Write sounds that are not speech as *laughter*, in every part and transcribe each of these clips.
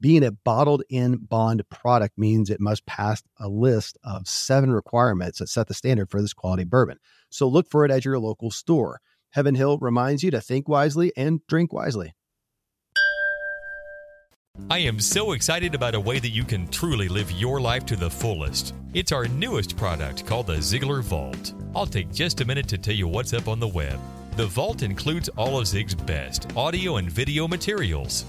Being a bottled in bond product means it must pass a list of seven requirements that set the standard for this quality bourbon. So look for it at your local store. Heaven Hill reminds you to think wisely and drink wisely. I am so excited about a way that you can truly live your life to the fullest. It's our newest product called the Ziglar Vault. I'll take just a minute to tell you what's up on the web. The Vault includes all of Zig's best audio and video materials.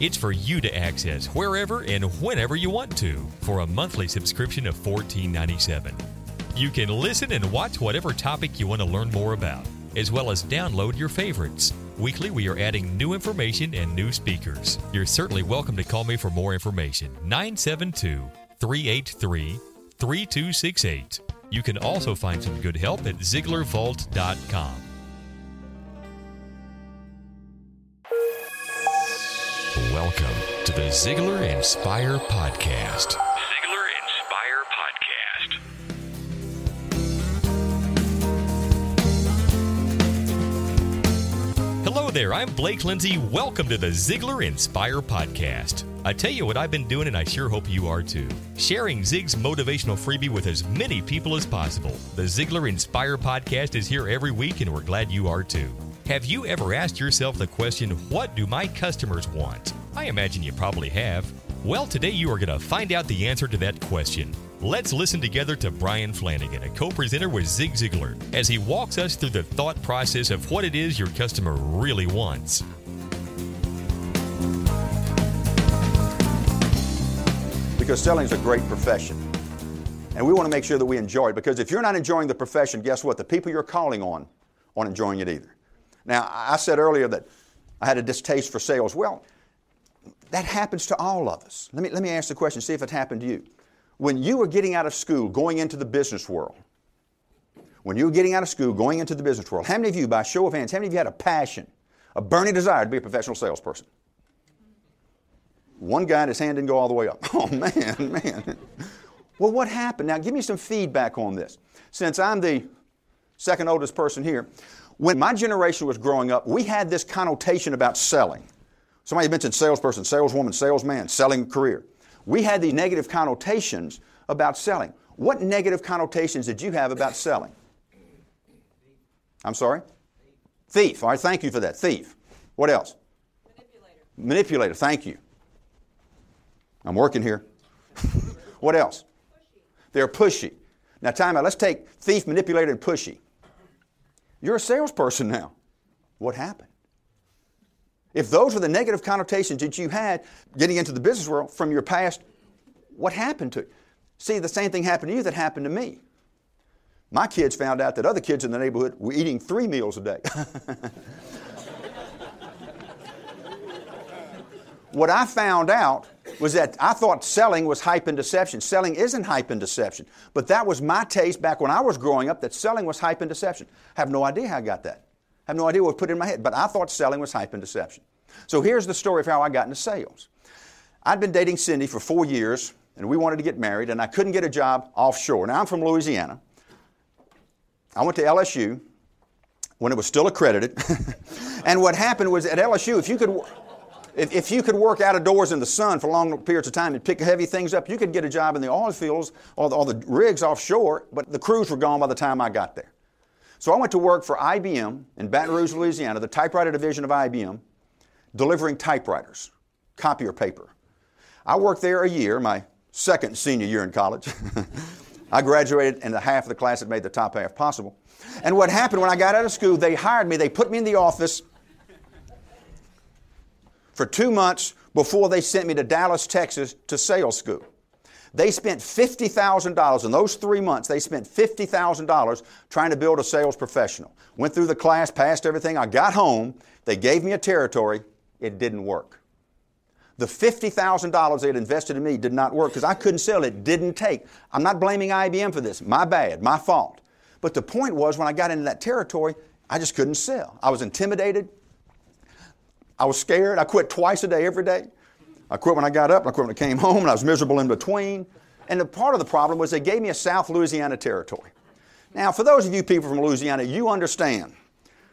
It's for you to access wherever and whenever you want to for a monthly subscription of $14.97. You can listen and watch whatever topic you want to learn more about, as well as download your favorites. Weekly, we are adding new information and new speakers. You're certainly welcome to call me for more information. 972 383 3268. You can also find some good help at ZiglarVault.com. Welcome to the Ziglar Inspire Podcast. Ziglar Inspire Podcast. Hello there, I'm Blake Lindsay. Welcome to the Ziglar Inspire Podcast. I tell you what I've been doing, and I sure hope you are too. Sharing Zig's motivational freebie with as many people as possible. The Ziglar Inspire Podcast is here every week, and we're glad you are too. Have you ever asked yourself the question, What do my customers want? I imagine you probably have. Well, today you are going to find out the answer to that question. Let's listen together to Bryan Flanagan, a co presenter with Zig Ziglar, as he walks us through the thought process of what it is your customer really wants. Because selling is a great profession. And we want to make sure that we enjoy it because if you're not enjoying the profession, guess what? The people you're calling on aren't enjoying it either. Now, I said earlier that I had a distaste for sales. Well, that happens to all of us. Let me, let me ask the question, see if it happened to you. When you were getting out of school, going into the business world, when you were getting out of school, going into the business world, how many of you, by show of hands, how many of you had a passion, a burning desire to be a professional salesperson? One guy, his hand didn't go all the way up. *laughs* Oh, man, man. Well, what happened? Now, give me some feedback on this. Since I'm the second oldest person here, when my generation was growing up, we had this connotation about selling. Somebody mentioned salesperson, saleswoman, salesman, selling career. We had these negative connotations about selling. What negative connotations did you have about selling? I'm sorry? Thief. All right, thank you for that. Thief. What else? Manipulator. Manipulator. Thank you. I'm working here. *laughs* what else? Pushy. They're pushy. Now, time out. Let's take thief, manipulator, and pushy. You're a salesperson now. What happened? If those were the negative connotations that you had getting into the business world from your past, what happened to you? See, the same thing happened to you that happened to me. My kids found out that other kids in the neighborhood were eating three meals a day. *laughs* what I found out was that I thought selling was hype and deception. Selling isn't hype and deception. But that was my taste back when I was growing up that selling was hype and deception. I have no idea how I got that. I have no idea what put in my head, but I thought selling was hype and deception. So here's the story of how I got into sales. I'd been dating Cindy for four years, and we wanted to get married, and I couldn't get a job offshore. Now I'm from Louisiana. I went to LSU when it was still accredited. *laughs* and what happened was at LSU, if you could if, if you could work out of doors in the sun for long periods of time and pick heavy things up, you could get a job in the oil fields or the, or the rigs offshore, but the crews were gone by the time I got there. So I went to work for IBM in Baton Rouge, Louisiana, the typewriter division of IBM, delivering typewriters, copier paper. I worked there a year, my second senior year in college. *laughs* I graduated in the half of the class that made the top half possible. And what happened when I got out of school, they hired me, they put me in the office for two months before they sent me to Dallas, Texas to sales school. They spent $50,000 in those three months. They spent $50,000 trying to build a sales professional. Went through the class, passed everything. I got home. They gave me a territory. It didn't work. The $50,000 they had invested in me did not work because I couldn't sell it. Didn't take. I'm not blaming IBM for this. My bad, my fault. But the point was when I got into that territory, I just couldn't sell. I was intimidated. I was scared. I quit twice a day, every day. I quit when I got up, I quit when I came *laughs* home, and I was miserable in between. And the part of the problem was they gave me a South Louisiana territory. Now, for those of you people from Louisiana, you understand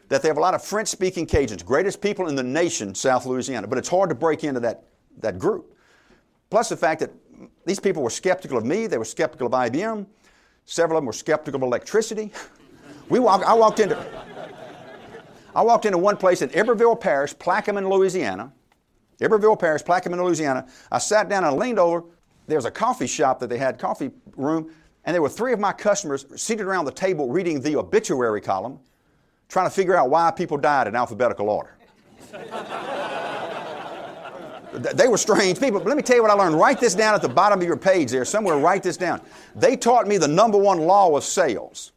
that they have a lot of French speaking Cajuns, greatest people in the nation, South Louisiana, but it's hard to break into that, that group. Plus the fact that these people were skeptical of me, they were skeptical of IBM, several of them were skeptical of electricity. *laughs* We walk, I walked into I walked into one place in Iberville Parish, Plaquemine, Louisiana, Iberville Parish, Plaquemine, Louisiana. I sat down and leaned over. There was a coffee shop that they had, coffee room, and there were three of my customers seated around the table reading the obituary column, trying to figure out why people died in alphabetical order. they were strange people. But let me tell you what I learned. Write this down at the bottom of your page there, somewhere. Write this down. They taught me the number one law of sales.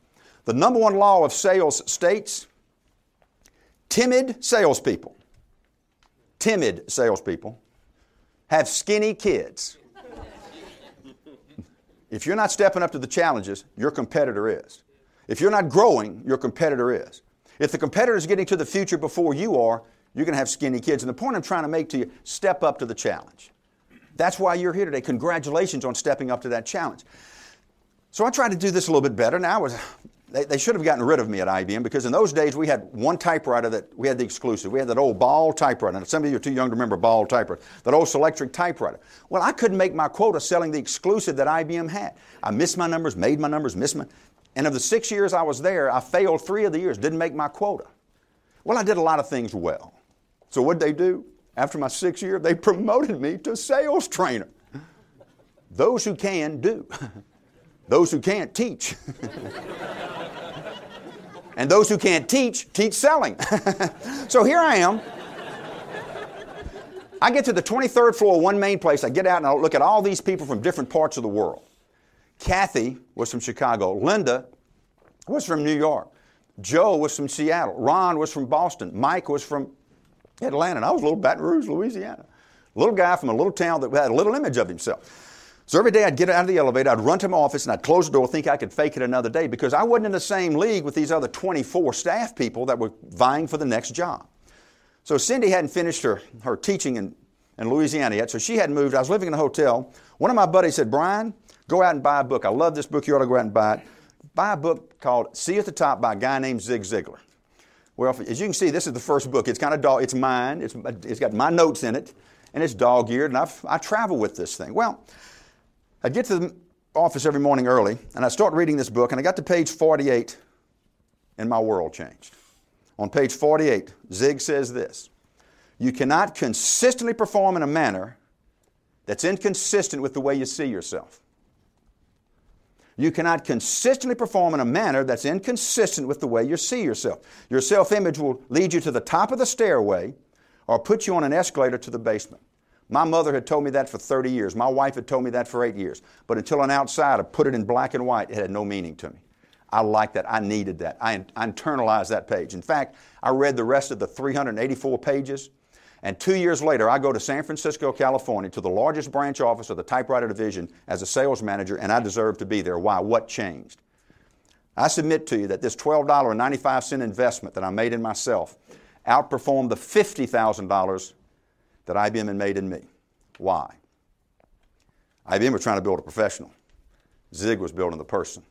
The number one law of sales states timid salespeople timid salespeople have skinny kids. if you're not stepping up to the challenges, your competitor is. If you're not growing, your competitor is. If the competitor is getting to the future before you are, you're going to have skinny kids. And the point I'm trying to make to you, step up to the challenge. That's why you're here today. Congratulations on stepping up to that challenge. So I tried to do this a little bit better. Now I was they, they, should have gotten rid of me at IBM because in those days we had one typewriter that we had the exclusive. We had that old Ball typewriter. Some of you are too young to remember Ball typewriter. That old Selectric typewriter. Well, I couldn't make my quota selling the exclusive that IBM had. I missed my numbers, made my numbers, missed my. And of the six years I was there, I failed three of the years, didn't make my quota. Well, I did a lot of things well. So what'd they do? After my sixth year, they *laughs* promoted me to sales trainer. Those who can do. *laughs* Those who can't teach. *laughs* And those who can't teach, teach selling. *laughs* so here I am. I get to the 23rd floor, one main place. I get out and I look at all these people from different parts of the world. Kathy was from Chicago. Linda was from New York. Joe was from Seattle. Ron was from Boston. Mike was from Atlanta. And I was a little Baton Rouge, Louisiana. Little guy from a little town that had a little image of himself. So every day I'd get out of the elevator, I'd run to my office, and I'd close the door, think I could fake it another day because I wasn't in the same league with these other 24 staff people that were vying for the next job. So Cindy hadn't finished her, her teaching in, in Louisiana yet, so she hadn't moved. I was living in a hotel. One of my buddies said, Bryan, go out and buy a book. I love this book. You ought to go out and buy it. Buy a book called See at the Top by a guy named Zig Ziglar. Well, as you can see, this is the first book. It's kind of dog. It's mine. It's, it's got my notes in it, and it's dog-eared, and I've, I travel with this thing. Well, I get to the office every morning early, and I start reading this book, and I got to page 48, and my world changed. On page 48, Zig says this You cannot consistently perform in a manner that's inconsistent with the way you see yourself. You cannot consistently perform in a manner that's inconsistent with the way you see yourself. Your self image will lead you to the top of the stairway or put you on an escalator to the basement. My mother had told me that for 30 years. My wife had told me that for eight years. But until an outsider put it in black and white, it had no meaning to me. I liked that. I needed that. I, I internalized that page. In fact, I read the rest of the 384 pages. And two years later, I go to San Francisco, California, to the largest branch office of the typewriter division as a sales manager, and I deserve to be there. Why? What changed? I submit to you that this $12.95 investment that I made in myself outperformed the $50,000 that IBM had made in me. Why? IBM was trying to build a professional. Zig was building the person.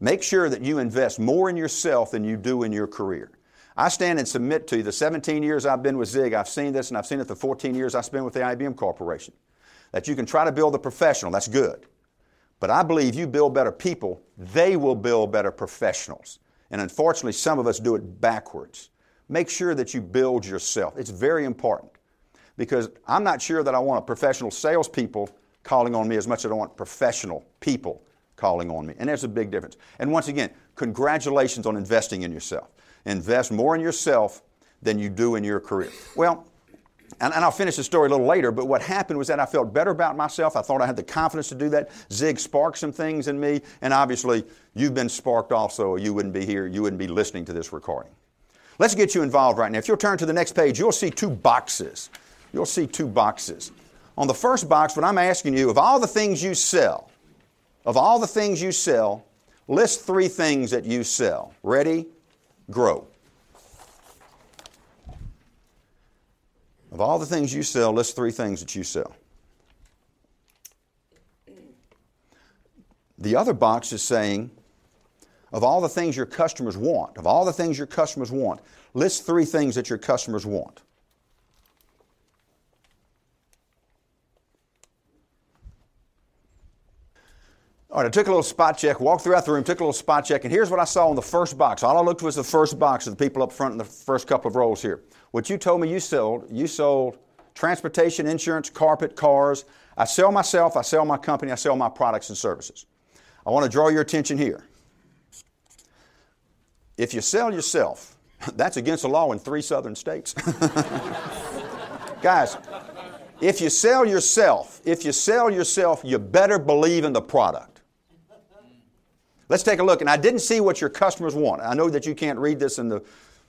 Make sure that you invest more in yourself than you do in your career. I stand and submit to you the 17 years I've been with Zig, I've seen this, and I've seen it the 14 years I spent with the IBM Corporation. That you can try to build a professional, that's good. But I believe you build better people, they will build better professionals. And unfortunately, some of us do it backwards make sure that you build yourself. It's very important because I'm not sure that I want a professional salespeople calling on me as much as I want professional people calling on me. And there's a big difference. And once again, congratulations on investing in yourself. Invest more in yourself than you do in your career. Well, and, and, I'll finish the story a little later, but what happened was that I felt better about myself. I thought I had the confidence to do that. Zig sparked some things in me, and obviously, you've been sparked also, or you wouldn't be here, you wouldn't be listening to this recording. Let's get you involved right now. If you'll turn to the next page, you'll see two boxes. You'll see two boxes. On the first box, what I'm asking you, of all the things you sell, of all the things you sell, list three things that you sell. Ready? Grow. Of all the things you sell, list three things that you sell. The other box is saying, of all the things your customers want, of all the things your customers want, list three things that your customers want. All right, I took a little spot check, walked throughout the room, took a little spot check, and here's what I saw in the first box. All I looked was the first box of the people up front in the first couple of rows here. What you told me you sold, you sold transportation, insurance, carpet, cars. I sell myself, I sell my company, I sell my products and services. I want to draw your attention here. If you sell yourself, *laughs* that's against the law in three southern states. *laughs* Guys, if you sell yourself, if you sell yourself, you better believe in the product. Let's take a look. And I didn't see what your customers want. I know that you can't read this in the,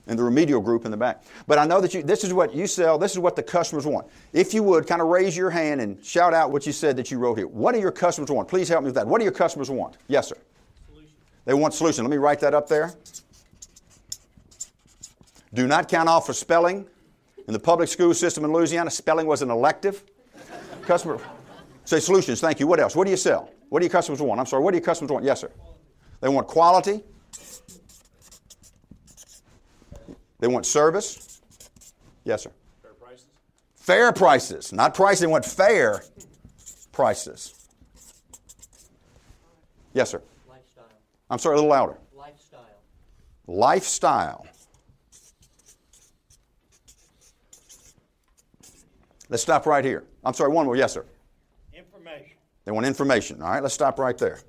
in the remedial group in the back. But I know that you, this is what you sell, this is what the customers want. If you would, kind of raise your hand and shout out what you said that you wrote here. What do your customers want? Please help me with that. What do your customers want? Yes, sir. Solution. They want solution. Let me write that up there. Do not count off for spelling. In the public school system in Louisiana, spelling was an elective. Customer, say solutions. Thank you. What else? What do you sell? What do your customers want? I'm sorry. What do your customers want? Yes, sir. They want quality. They want service. Yes, sir. Fair prices. Fair prices. Not prices. They want fair prices. Yes, sir. Lifestyle. I'm sorry, a little louder. Lifestyle. Lifestyle. Let's stop right here. I'm sorry, one more. Yes, sir. Information. They want information. All right, let's stop right there.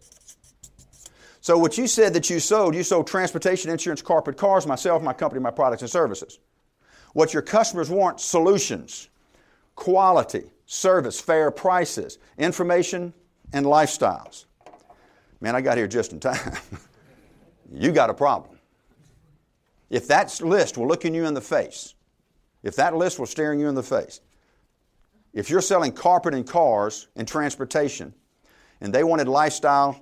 So, what you said that you sold, you sold transportation, insurance, carpet, cars, myself, my company, my products and services. What your customers want solutions, quality, service, fair prices, information, and lifestyles. Man, I got here just in time. *laughs* you got a problem. If that list will looking you in the face, if that list was staring you in the face, if you're selling carpet and cars and transportation, and they wanted lifestyle,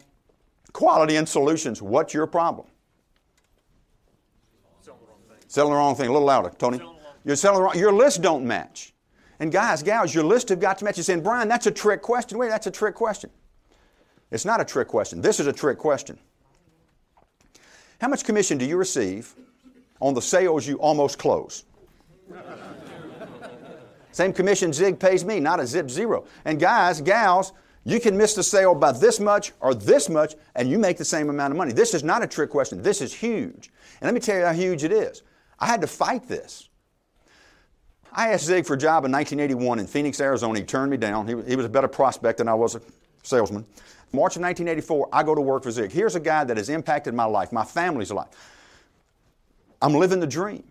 Quality and solutions. What's your problem? Selling the wrong thing. Selling the wrong thing. A little louder, Tony. Selling You're selling the wrong. Your list don't match. And guys, gals, your list have got to match. You're saying, Bryan, that's a trick question. Wait, that's a trick question. It's not a trick question. This is a trick question. How much commission do you receive on the sales you almost close? Same commission Zig pays me, not a zip zero. And guys, gals, you can miss the sale by this much or this much, and you make the same amount of money. This is not a trick question. This is huge. And let me tell you how huge it is. I had to fight this. I asked Zig for a job in 1981 in Phoenix, Arizona. He turned me down. He, he was a better prospect than I was a salesman. March of 1984, I go to work for Zig. Here's a guy that has impacted my life, my family's life. I'm living the dream.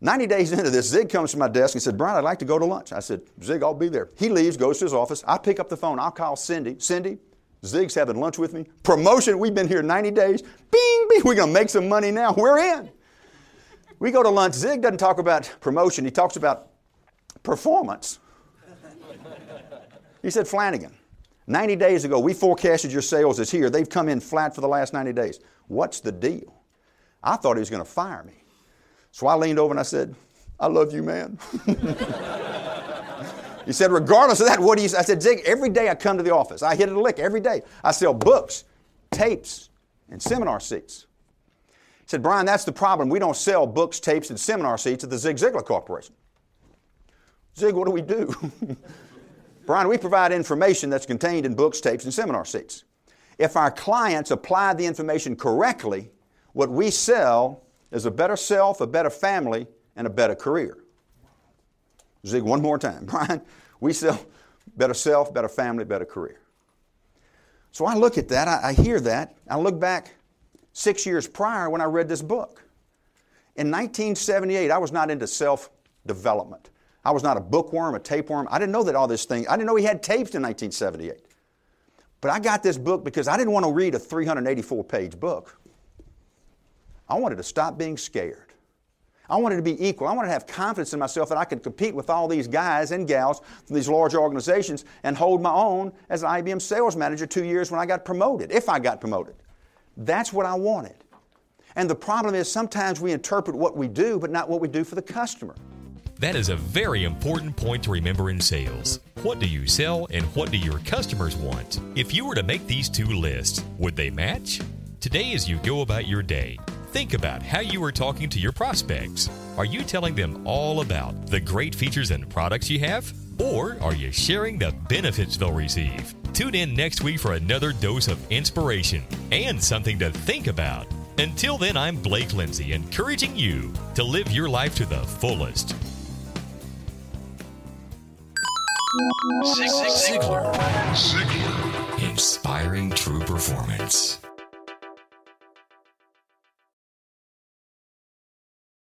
90 days into this, Zig comes to my desk and said, Bryan, I'd like to go to lunch. I said, Zig, I'll be there. He leaves, goes to his office. I pick up the phone. I'll call Cindy. Cindy, Zig's having lunch with me. Promotion, we've been here 90 days. Bing, bing, we're going to make some money now. We're in. We go to lunch. Zig doesn't talk about promotion, he talks about performance. He said, Flanagan, 90 days ago, we forecasted your sales as here. They've come in flat for the last 90 days. What's the deal? I thought he was going to fire me. So I leaned over and I said, I love you, man. he said, regardless of that, what do you say? I said, Zig, every day I come to the office. I hit it a lick every day. I sell books, tapes, and seminar seats. He said, Bryan, that's the problem. We don't sell books, tapes, and seminar seats at the Zig Ziglar Corporation. Zig, what do we do? *laughs* Bryan, we provide information that's contained in books, tapes, and seminar seats. If our clients apply the information correctly, what we sell is a better self, a better family, and a better career. Zig, one more time. *laughs* Bryan, we sell better self, better family, better career. So I look at that, I, I hear that, I look back six years prior when I read this book. In 1978, I was not into self development. I was not a bookworm, a tapeworm. I didn't know that all this thing, I didn't know he had tapes in 1978. But I got this book because I didn't want to read a 384 page book. I wanted to stop being scared. I wanted to be equal. I wanted to have confidence in myself that I could compete with all these guys and gals from these large organizations and hold my own as an IBM sales manager two years when I got promoted, if I got promoted. That's what I wanted. And the problem is sometimes we interpret what we do, but not what we do for the customer. That is a very important point to remember in sales. What do you sell and what do your customers want? If you were to make these two lists, would they match? Today, as you go about your day, think about how you are talking to your prospects. Are you telling them all about the great features and products you have? Or are you sharing the benefits they'll receive? Tune in next week for another dose of inspiration and something to think about. Until then, I'm Blake Lindsay, encouraging you to live your life to the fullest. Ziglar. Ziglar. Inspiring true performance.